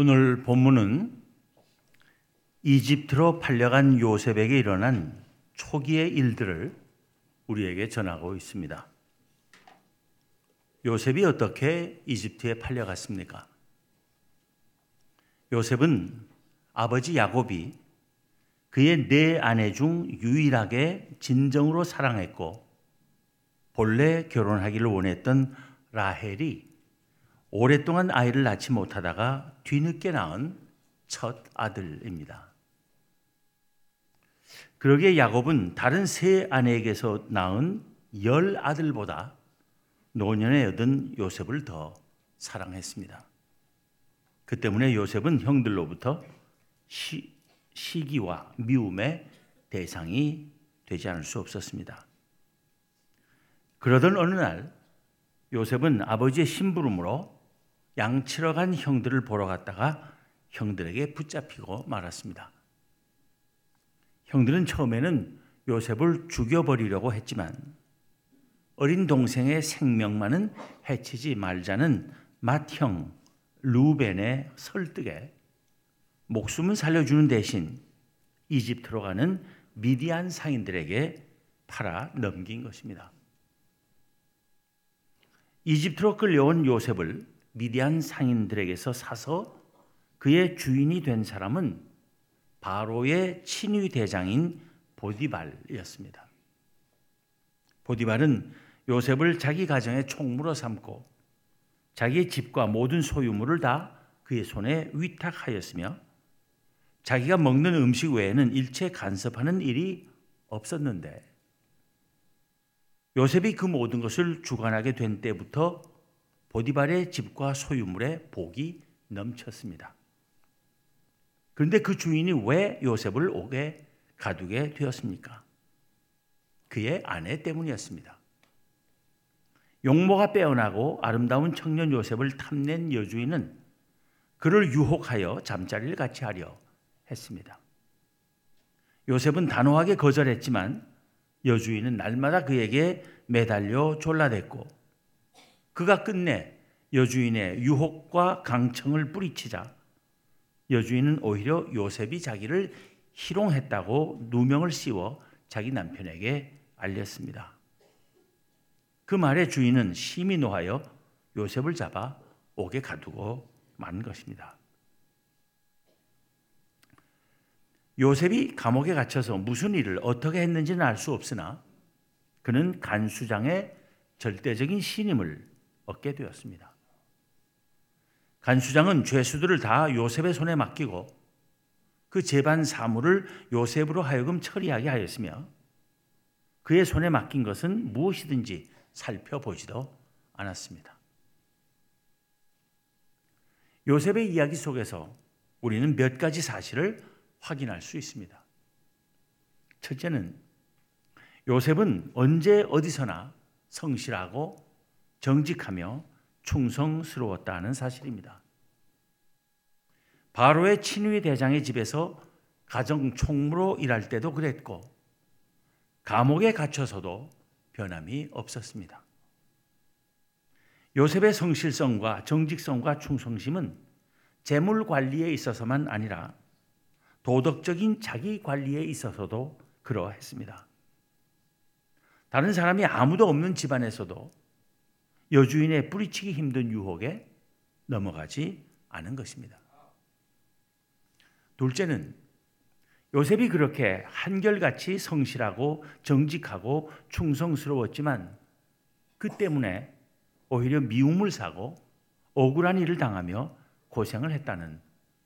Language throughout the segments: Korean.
오늘 본문은 이집트로 팔려간 요셉에게 일어난 초기의 일들을 우리에게 전하고 있습니다. 요셉이 어떻게 이집트에 팔려갔습니까? 요셉은 아버지 야곱이 그의 네 아내 중 유일하게 진정으로 사랑했고 본래 결혼하기를 원했던 라헬이 오랫동안 아이를 낳지 못하다가 뒤늦게 낳은 첫 아들입니다. 그러기에 야곱은 다른 세 아내에게서 낳은 열 아들보다 노년에 얻은 요셉을 더 사랑했습니다. 그 때문에 요셉은 형들로부터 시, 시기와 미움의 대상이 되지 않을 수 없었습니다. 그러던 어느 날 요셉은 아버지의 심부름으로 양치러 간 형들을 보러 갔다가 형들에게 붙잡히고 말았습니다. 형들은 처음에는 요셉을 죽여버리려고 했지만 어린 동생의 생명만은 해치지 말자는 맏형 루벤의 설득에 목숨을 살려주는 대신 이집트로 가는 미디안 상인들에게 팔아 넘긴 것입니다. 이집트로 끌려온 요셉을 미디안 상인들에게서 사서 그의 주인이 된 사람은 바로의 친위 대장인 보디발이었습니다. 보디발은 요셉을 자기 가정의 총무로 삼고 자기의 집과 모든 소유물을 다 그의 손에 위탁하였으며 자기가 먹는 음식 외에는 일체 간섭하는 일이 없었는데 요셉이 그 모든 것을 주관하게 된 때부터 보디발의 집과 소유물에 복이 넘쳤습니다. 그런데 그 주인이 왜 요셉을 옥에 가두게 되었습니까? 그의 아내 때문이었습니다. 용모가 빼어나고 아름다운 청년 요셉을 탐낸 여주인은 그를 유혹하여 잠자리를 같이 하려 했습니다. 요셉은 단호하게 거절했지만 여주인은 날마다 그에게 매달려 졸라댔고 그가 끝내 여주인의 유혹과 강청을 뿌리치자 여주인은 오히려 요셉이 자기를 희롱했다고 누명을 씌워 자기 남편에게 알렸습니다. 그 말에 주인은 심히 노하여 요셉을 잡아 옥에 가두고 만 것입니다. 요셉이 감옥에 갇혀서 무슨 일을 어떻게 했는지는 알 수 없으나 그는 간수장의 절대적인 신임을 얻게 되었습니다. 간수장은 죄수들을 다 요셉의 손에 맡기고 그 재반 사물을 요셉으로 하여금 처리하게 하였으며 그의 손에 맡긴 것은 무엇이든지 살펴보지도 않았습니다. 요셉의 이야기 속에서 우리는 몇 가지 사실을 확인할 수 있습니다. 첫째는 요셉은 언제 어디서나 성실하고 정직하며 충성스러웠다는 사실입니다. 바로의 친위 대장의 집에서 가정 총무로 일할 때도 그랬고 감옥에 갇혀서도 변함이 없었습니다. 요셉의 성실성과 정직성과 충성심은 재물 관리에 있어서만 아니라 도덕적인 자기 관리에 있어서도 그러했습니다. 다른 사람이 아무도 없는 집안에서도 여주인의 뿌리치기 힘든 유혹에 넘어가지 않은 것입니다. 둘째는 요셉이 그렇게 한결같이 성실하고 정직하고 충성스러웠지만 그 때문에 오히려 미움을 사고 억울한 일을 당하며 고생을 했다는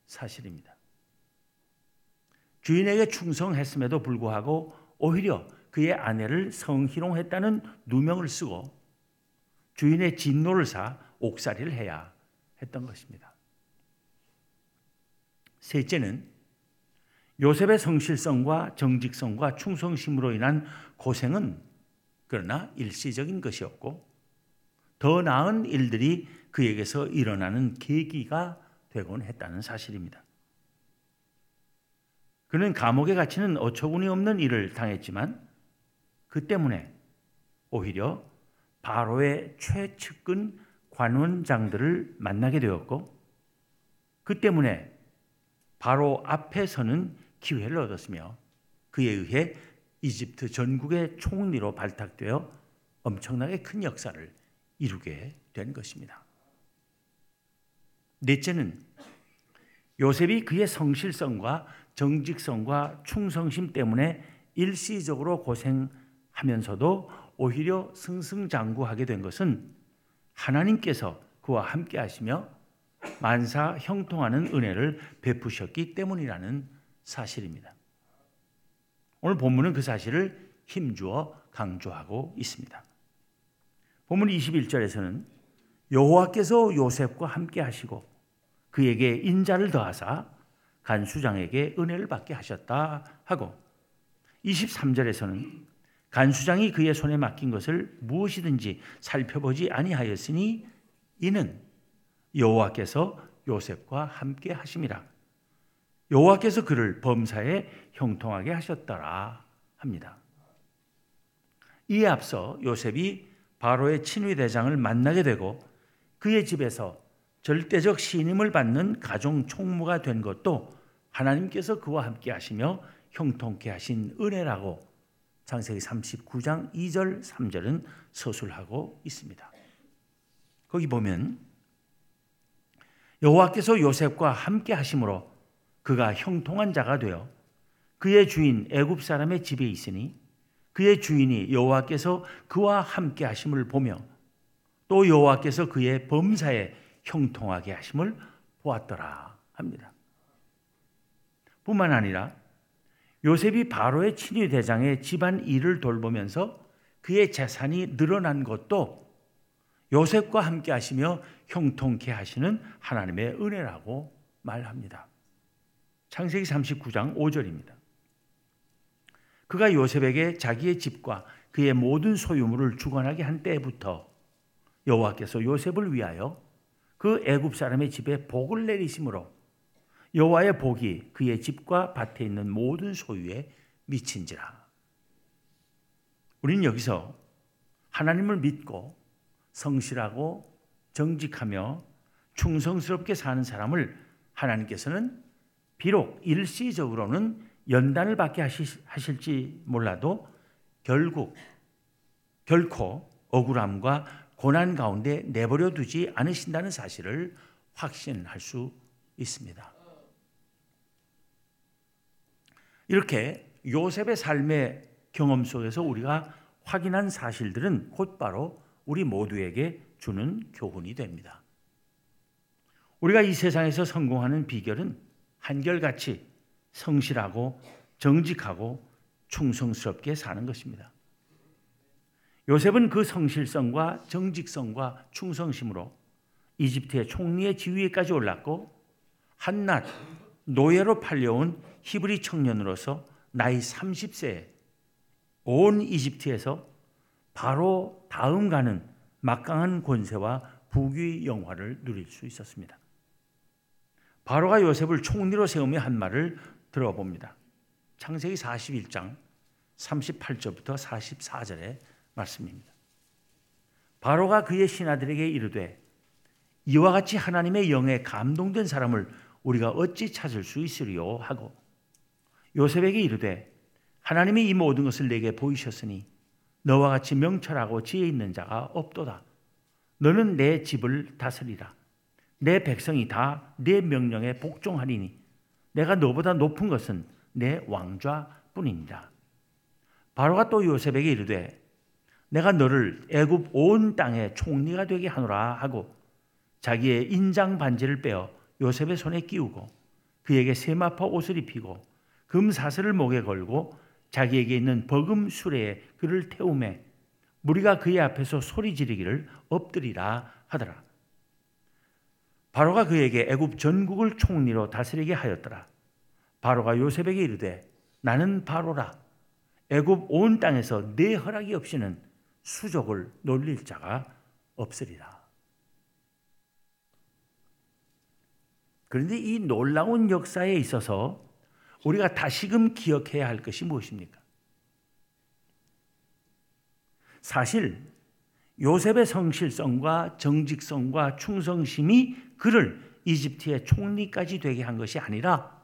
사실입니다. 주인에게 충성했음에도 불구하고 오히려 그의 아내를 성희롱했다는 누명을 쓰고 주인의 진노를 사 옥살이를 해야 했던 것입니다. 셋째는 요셉의 성실성과 정직성과 충성심으로 인한 고생은 그러나 일시적인 것이었고 더 나은 일들이 그에게서 일어나는 계기가 되곤 했다는 사실입니다. 그는 감옥에 갇히는 어처구니 없는 일을 당했지만 그 때문에 오히려 바로의 최측근 관원장들을 만나게 되었고 그 때문에 바로 앞에서는 기회를 얻었으며 그에 의해 이집트 전국의 총리로 발탁되어 엄청나게 큰 역사를 이루게 된 것입니다. 넷째는 요셉이 그의 성실성과 정직성과 충성심 때문에 일시적으로 고생하면서도 오히려 승승장구하게 된 것은 하나님께서 그와 함께 하시며 만사 형통하는 은혜를 베푸셨기 때문이라는 사실입니다. 오늘 본문은 그 사실을 힘주어 강조하고 있습니다. 본문 21절에서는 여호와께서 요셉과 함께 하시고 그에게 인자를 더하사 간수장에게 은혜를 받게 하셨다 하고 23절에서는 간수장이 그의 손에 맡긴 것을 무엇이든지 살펴보지 아니하였으니 이는 여호와께서 요셉과 함께 하심이라. 여호와께서 그를 범사에 형통하게 하셨더라 합니다. 이에 앞서 요셉이 바로의 친위 대장을 만나게 되고 그의 집에서 절대적 신임을 받는 가정 총무가 된 것도 하나님께서 그와 함께 하시며 형통케 하신 은혜라고 창세기 39장 2절 3절은 서술하고 있습니다. 거기 보면 여호와께서 요셉과 함께 하심으로 그가 형통한 자가 되어 그의 주인 애굽 사람의 집에 있으니 그의 주인이 여호와께서 그와 함께 하심을 보며 또 여호와께서 그의 범사에 형통하게 하심을 보았더라 합니다. 뿐만 아니라 요셉이 바로의 친위 대장의 집안 일을 돌보면서 그의 재산이 늘어난 것도 요셉과 함께 하시며 형통케 하시는 하나님의 은혜라고 말합니다. 창세기 39장 5절입니다. 그가 요셉에게 자기의 집과 그의 모든 소유물을 주관하게 한 때부터 여호와께서 요셉을 위하여 그 애굽 사람의 집에 복을 내리심으로 여호와의 복이 그의 집과 밭에 있는 모든 소유에 미친지라. 우리는 여기서 하나님을 믿고 성실하고 정직하며 충성스럽게 사는 사람을 하나님께서는 비록 일시적으로는 연단을 받게 하실지 몰라도 결국 결코 억울함과 고난 가운데 내버려 두지 않으신다는 사실을 확신할 수 있습니다. 이렇게 요셉의 삶의 경험 속에서 우리가 확인한 사실들은 곧바로 우리 모두에게 주는 교훈이 됩니다. 우리가 이 세상에서 성공하는 비결은 한결같이 성실하고 정직하고 충성스럽게 사는 것입니다. 요셉은 그 성실성과 정직성과 충성심으로 이집트의 총리의 지위에까지 올랐고 한낱 노예로 팔려온 히브리 청년으로서 나이 30세에 온 이집트에서 바로 다음 가는 막강한 권세와 부귀 영화를 누릴 수 있었습니다. 바로가 요셉을 총리로 세우며 한 말을 들어봅니다. 창세기 41장 38절부터 44절의 말씀입니다. 바로가 그의 신하들에게 이르되 이와 같이 하나님의 영에 감동된 사람을 우리가 어찌 찾을 수 있으리요 하고 요셉에게 이르되 하나님이 이 모든 것을 내게 보이셨으니 너와 같이 명철하고 지혜 있는 자가 없도다. 너는 내 집을 다스리라. 내 백성이 다 내 명령에 복종하리니 내가 너보다 높은 것은 내 왕좌뿐이니라. 바로가 또 요셉에게 이르되 내가 너를 애굽 온 땅의 총리가 되게 하노라 하고 자기의 인장 반지를 빼어 요셉의 손에 끼우고 그에게 세마포 옷을 입히고 금 사슬을 목에 걸고 자기에게 있는 버금 수레에 그를 태우매 무리가 그의 앞에서 소리 지르기를 엎드리라 하더라. 바로가 그에게 애굽 전국을 총리로 다스리게 하였더라. 바로가 요셉에게 이르되 나는 바로라. 애굽 온 땅에서 내 허락이 없이는 수족을 놀릴 자가 없으리라. 그런데 이 놀라운 역사에 있어서 우리가 다시금 기억해야 할 것이 무엇입니까? 사실 요셉의 성실성과 정직성과 충성심이 그를 이집트의 총리까지 되게 한 것이 아니라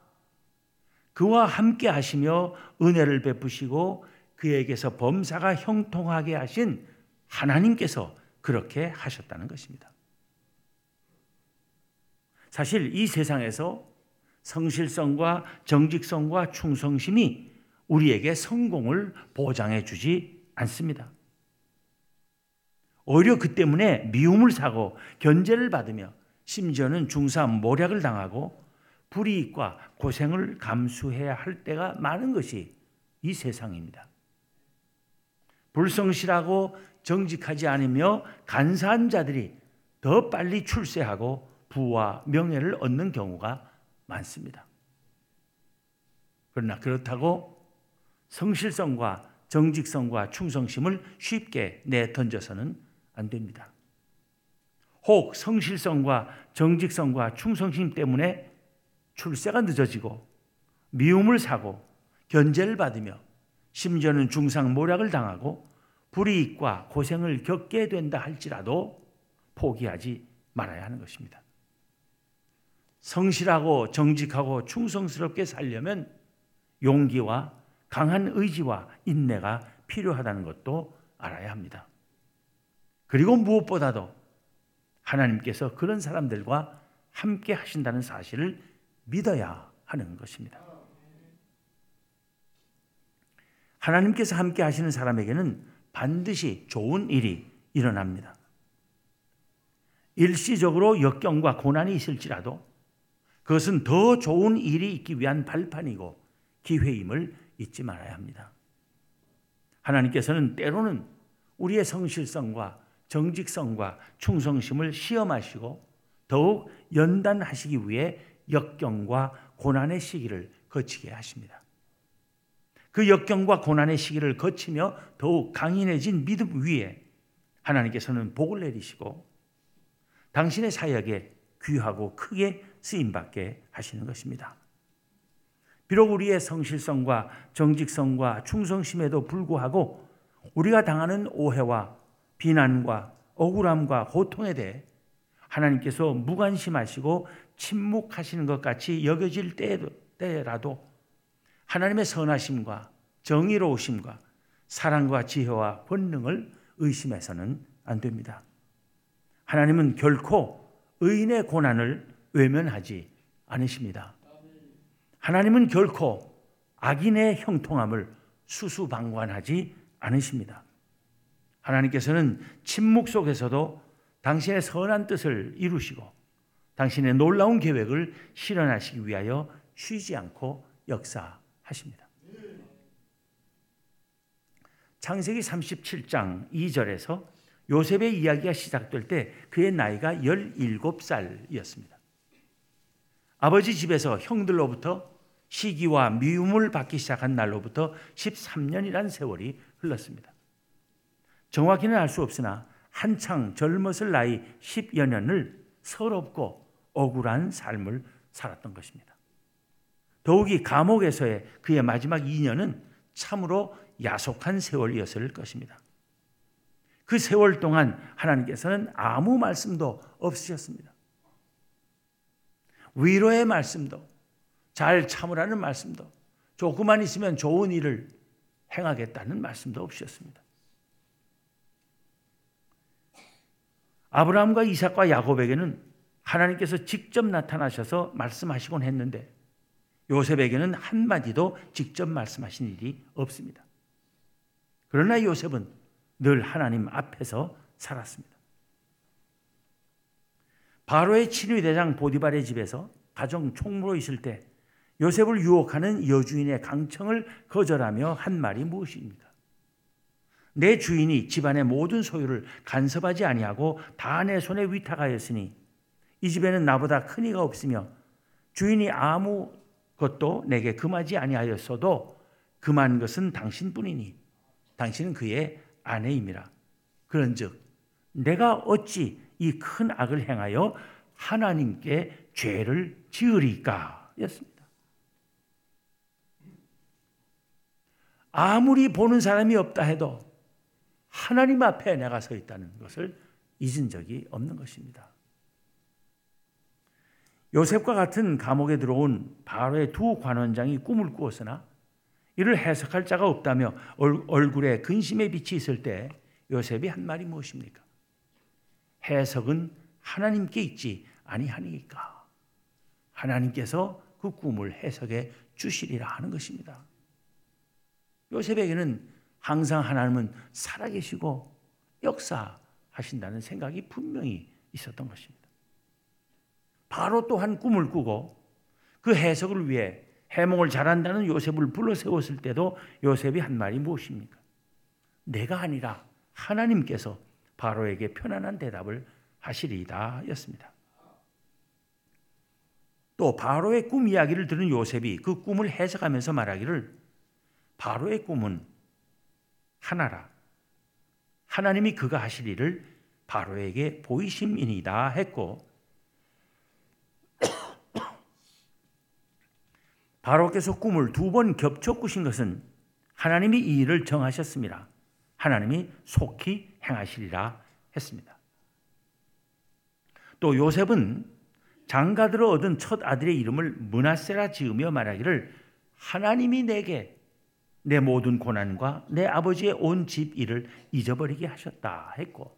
그와 함께 하시며 은혜를 베푸시고 그에게서 범사가 형통하게 하신 하나님께서 그렇게 하셨다는 것입니다. 사실 이 세상에서 성실성과 정직성과 충성심이 우리에게 성공을 보장해 주지 않습니다. 오히려 그 때문에 미움을 사고 견제를 받으며 심지어는 중사 모략을 당하고 불이익과 고생을 감수해야 할 때가 많은 것이 이 세상입니다. 불성실하고 정직하지 않으며 간사한 자들이 더 빨리 출세하고 부와 명예를 얻는 경우가 많습니다. 그러나 그렇다고 성실성과 정직성과 충성심을 쉽게 내던져서는 안 됩니다. 혹 성실성과 정직성과 충성심 때문에 출세가 늦어지고 미움을 사고 견제를 받으며 심지어는 중상 모략을 당하고 불이익과 고생을 겪게 된다 할지라도 포기하지 말아야 하는 것입니다. 성실하고 정직하고 충성스럽게 살려면 용기와 강한 의지와 인내가 필요하다는 것도 알아야 합니다. 그리고 무엇보다도 하나님께서 그런 사람들과 함께 하신다는 사실을 믿어야 하는 것입니다. 하나님께서 함께 하시는 사람에게는 반드시 좋은 일이 일어납니다. 일시적으로 역경과 고난이 있을지라도 그것은 더 좋은 일이 있기 위한 발판이고 기회임을 잊지 말아야 합니다. 하나님께서는 때로는 우리의 성실성과 정직성과 충성심을 시험하시고 더욱 연단하시기 위해 역경과 고난의 시기를 거치게 하십니다. 그 역경과 고난의 시기를 거치며 더욱 강인해진 믿음 위에 하나님께서는 복을 내리시고 당신의 사역에 귀하고 크게 쓰임받게 하시는 것입니다. 비록 우리의 성실성과 정직성과 충성심에도 불구하고 우리가 당하는 오해와 비난과 억울함과 고통에 대해 하나님께서 무관심하시고 침묵하시는 것 같이 여겨질 때라도 하나님의 선하심과 정의로우심과 사랑과 지혜와 본능을 의심해서는 안 됩니다. 하나님은 결코 의인의 고난을 외면하지 않으십니다. 하나님은 결코 악인의 형통함을 수수방관하지 않으십니다. 하나님께서는 침묵 속에서도 당신의 선한 뜻을 이루시고 당신의 놀라운 계획을 실현하시기 위하여 쉬지 않고 역사하십니다. 창세기 37장 2절에서 요셉의 이야기가 시작될 때 그의 나이가 17살이었습니다. 아버지 집에서 형들로부터 시기와 미움을 받기 시작한 날로부터 13년이라는 세월이 흘렀습니다. 정확히는 알 수 없으나 한창 젊었을 나이 10여 년을 서럽고 억울한 삶을 살았던 것입니다. 더욱이 감옥에서의 그의 마지막 2년은 참으로 야속한 세월이었을 것입니다. 그 세월 동안 하나님께서는 아무 말씀도 없으셨습니다. 위로의 말씀도 잘 참으라는 말씀도 조금만 있으면 좋은 일을 행하겠다는 말씀도 없으셨습니다. 아브라함과 이삭과 야곱에게는 하나님께서 직접 나타나셔서 말씀하시곤 했는데 요셉에게는 한마디도 직접 말씀하신 일이 없습니다. 그러나 요셉은 늘 하나님 앞에서 살았습니다. 바로의 친위 대장 보디발의 집에서 가정 총무로 있을 때 요셉을 유혹하는 여주인의 강청을 거절하며 한 말이 무엇입니까? 내 주인이 집안의 모든 소유를 간섭하지 아니하고 다 내 손에 위탁하였으니 이 집에는 나보다 큰 이가 없으며 주인이 아무 것도 내게 금하지 아니하였어도 금한 것은 당신뿐이니 당신은 그의 아내임이라. 그런즉 내가 어찌 이 큰 악을 행하여 하나님께 죄를 지으리까? 였습니다. 아무리 보는 사람이 없다 해도 하나님 앞에 내가 서 있다는 것을 잊은 적이 없는 것입니다. 요셉과 같은 감옥에 들어온 바로의 두 관원장이 꿈을 꾸었으나 이를 해석할 자가 없다며 얼굴에 근심의 빛이 있을 때 요셉이 한 말이 무엇입니까? 해석은 하나님께 있지 아니하니까. 하나님께서 그 꿈을 해석해 주시리라 하는 것입니다. 요셉에게는 항상 하나님은 살아계시고 역사하신다는 생각이 분명히 있었던 것입니다. 바로 또한 꿈을 꾸고 그 해석을 위해 해몽을 잘한다는 요셉을 불러 세웠을 때도 요셉이 한 말이 무엇입니까? 내가 아니라 하나님께서 바로에게 편안한 대답을 하시리이다 였습니다. 또 바로의 꿈 이야기를 들은 요셉이 그 꿈을 해석하면서 말하기를 바로의 꿈은 하나라. 하나님이 그가 하실 일을 바로에게 보이심이니다 했고 바로께서 꿈을 두 번 겹쳐 꾸신 것은 하나님이 이 일을 정하셨습니다. 하나님이 속히 행하시리라 했습니다. 또 요셉은 장가들어 얻은 첫 아들의 이름을 문하세라 지으며 말하기를 하나님이 내게 내 모든 고난과 내 아버지의 온 집 일을 잊어버리게 하셨다 했고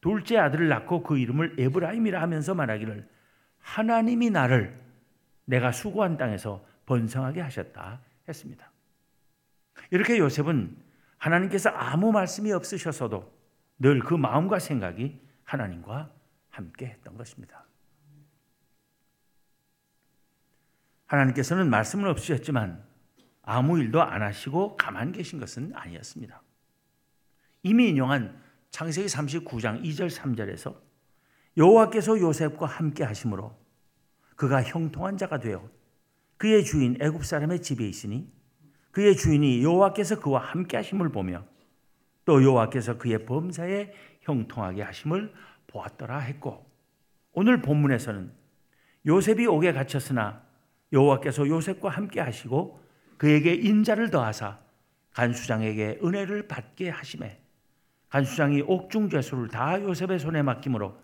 둘째 아들을 낳고 그 이름을 에브라임이라 하면서 말하기를 하나님이 나를 내가 수고한 땅에서 번성하게 하셨다 했습니다. 이렇게 요셉은 하나님께서 아무 말씀이 없으셔서도 늘 그 마음과 생각이 하나님과 함께 했던 것입니다. 하나님께서는 말씀은 없으셨지만 아무 일도 안 하시고 가만 계신 것은 아니었습니다. 이미 인용한 창세기 39장 2절 3절에서 여호와께서 요셉과 함께 하심으로 그가 형통한 자가 되어 그의 주인 애굽 사람의 집에 있으니 그의 주인이 여호와께서 그와 함께 하심을 보며 또 여호와께서 그의 범사에 형통하게 하심을 보았더라 했고 오늘 본문에서는 요셉이 옥에 갇혔으나 여호와께서 요셉과 함께 하시고 그에게 인자를 더하사 간수장에게 은혜를 받게 하심에 간수장이 옥중 죄수를 다 요셉의 손에 맡김으로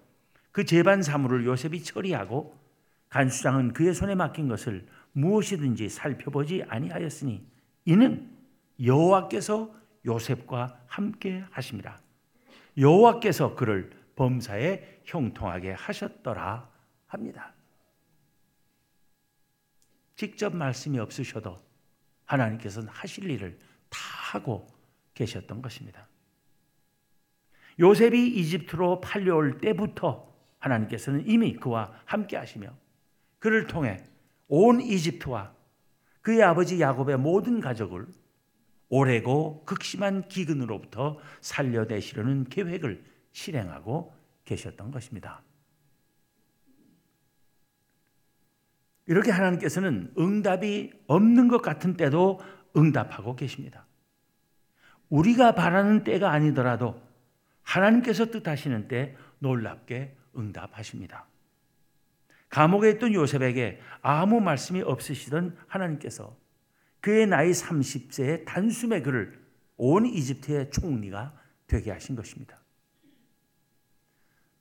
그 재반 사물을 요셉이 처리하고 간수장은 그의 손에 맡긴 것을 무엇이든지 살펴보지 아니하였으니 이는 여호와께서 요셉과 함께 하십니다. 여호와께서 그를 범사에 형통하게 하셨더라 합니다. 직접 말씀이 없으셔도 하나님께서는 하실 일을 다 하고 계셨던 것입니다. 요셉이 이집트로 팔려올 때부터 하나님께서는 이미 그와 함께 하시며 그를 통해 온 이집트와 그의 아버지 야곱의 모든 가족을 오래고 극심한 기근으로부터 살려내시려는 계획을 실행하고 계셨던 것입니다. 이렇게 하나님께서는 응답이 없는 것 같은 때도 응답하고 계십니다. 우리가 바라는 때가 아니더라도 하나님께서 뜻하시는 때 놀랍게 응답하십니다. 감옥에 있던 요셉에게 아무 말씀이 없으시던 하나님께서 그의 나이 30세에 단숨에 그를 온 이집트의 총리가 되게 하신 것입니다.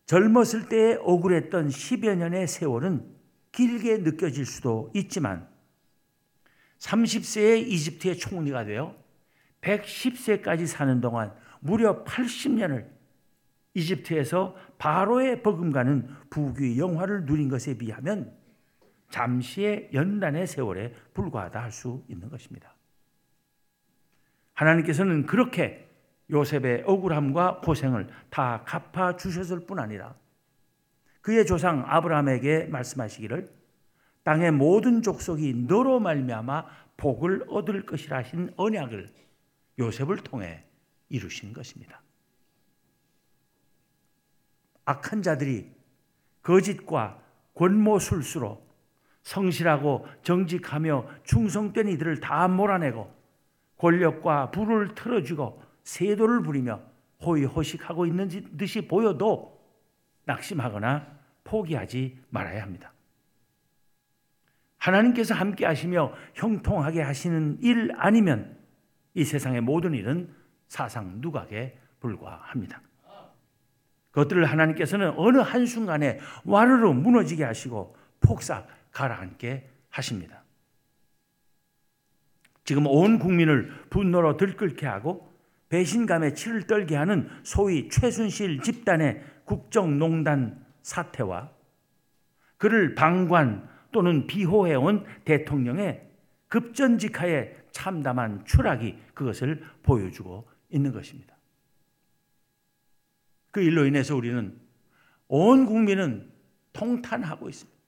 젊었을 때에 억울했던 10여 년의 세월은 길게 느껴질 수도 있지만 30세의 이집트의 총리가 되어 110세까지 사는 동안 무려 80년을 이집트에서 바로의 버금가는 부귀 영화를 누린 것에 비하면 잠시의 연단의 세월에 불과하다 할 수 있는 것입니다. 하나님께서는 그렇게 요셉의 억울함과 고생을 다 갚아 주셨을 뿐 아니라 그의 조상 아브라함에게 말씀하시기를 땅의 모든 족속이 너로 말미암아 복을 얻을 것이라 하신 언약을 요셉을 통해 이루신 것입니다. 악한 자들이 거짓과 권모술수로 성실하고 정직하며 충성된 이들을 다 몰아내고 권력과 부를 틀어주고 세도를 부리며 호의호식하고 있는 듯이 보여도 낙심하거나 포기하지 말아야 합니다. 하나님께서 함께 하시며 형통하게 하시는 일 아니면 이 세상의 모든 일은 사상 누각에 불과합니다. 그것들을 하나님께서는 어느 한순간에 와르르 무너지게 하시고 폭삭 가라앉게 하십니다. 지금 온 국민을 분노로 들끓게 하고 배신감에 치를 떨게 하는 소위 최순실 집단의 국정농단 사태와 그를 방관 또는 비호해온 대통령의 급전직하에 참담한 추락이 그것을 보여주고 있는 것입니다. 그 일로 인해서 우리는 온 국민은 통탄하고 있습니다.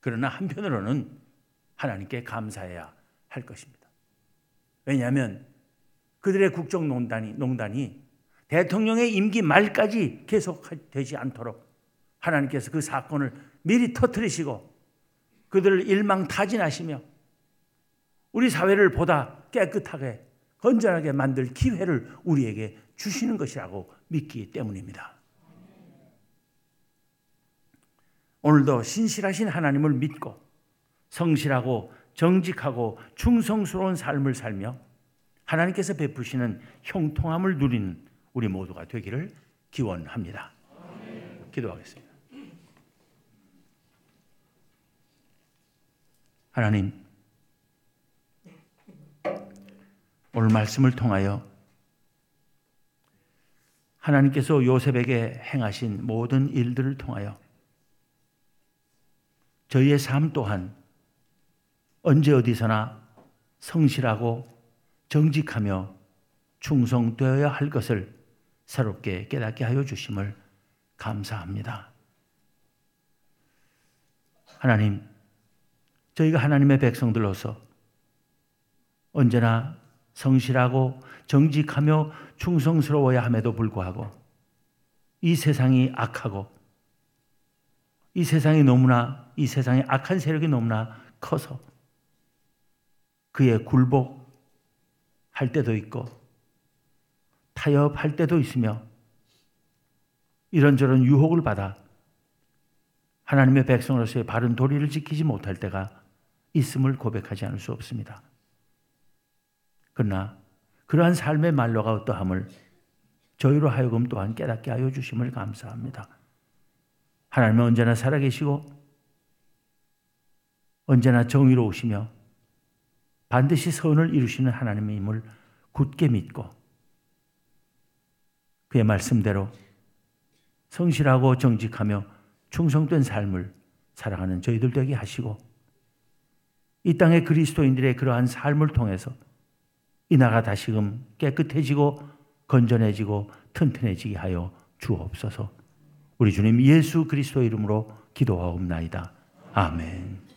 그러나 한편으로는 하나님께 감사해야 할 것입니다. 왜냐하면 그들의 국정농단이 농단이 대통령의 임기 말까지 계속되지 않도록 하나님께서 그 사건을 미리 터뜨리시고 그들을 일망타진하시며 우리 사회를 보다 깨끗하게 건전하게 만들 기회를 우리에게 주시는 것이라고 믿기 때문입니다. 오늘도 신실하신 하나님을 믿고 성실하고 정직하고 충성스러운 삶을 살며 하나님께서 베푸시는 형통함을 누리는 우리 모두가 되기를 기원합니다. 기도하겠습니다. 하나님, 오늘 말씀을 통하여 하나님께서 요셉에게 행하신 모든 일들을 통하여 저희의 삶 또한 언제 어디서나 성실하고 정직하며 충성되어야 할 것을 새롭게 깨닫게 하여 주심을 감사합니다. 하나님, 저희가 하나님의 백성들로서 언제나 성실하고 정직하며 충성스러워야 함에도 불구하고 이 세상이 악하고 이 세상이 너무나 이 세상의 악한 세력이 너무나 커서 그의 굴복할 때도 있고 타협할 때도 있으며 이런저런 유혹을 받아 하나님의 백성으로서의 바른 도리를 지키지 못할 때가 있음을 고백하지 않을 수 없습니다. 그러나 그러한 삶의 말로가 어떠함을 저희로 하여금 또한 깨닫게 하여 주심을 감사합니다. 하나님은 언제나 살아계시고 언제나 정의로우시며 반드시 선을 이루시는 하나님임을 굳게 믿고 그의 말씀대로 성실하고 정직하며 충성된 삶을 살아가는 저희들 되게 하시고 이 땅의 그리스도인들의 그러한 삶을 통해서 이 나라 다시금 깨끗해지고 건전해지고 튼튼해지게 하여 주옵소서. 우리 주님 예수 그리스도 이름으로 기도하옵나이다. 아멘.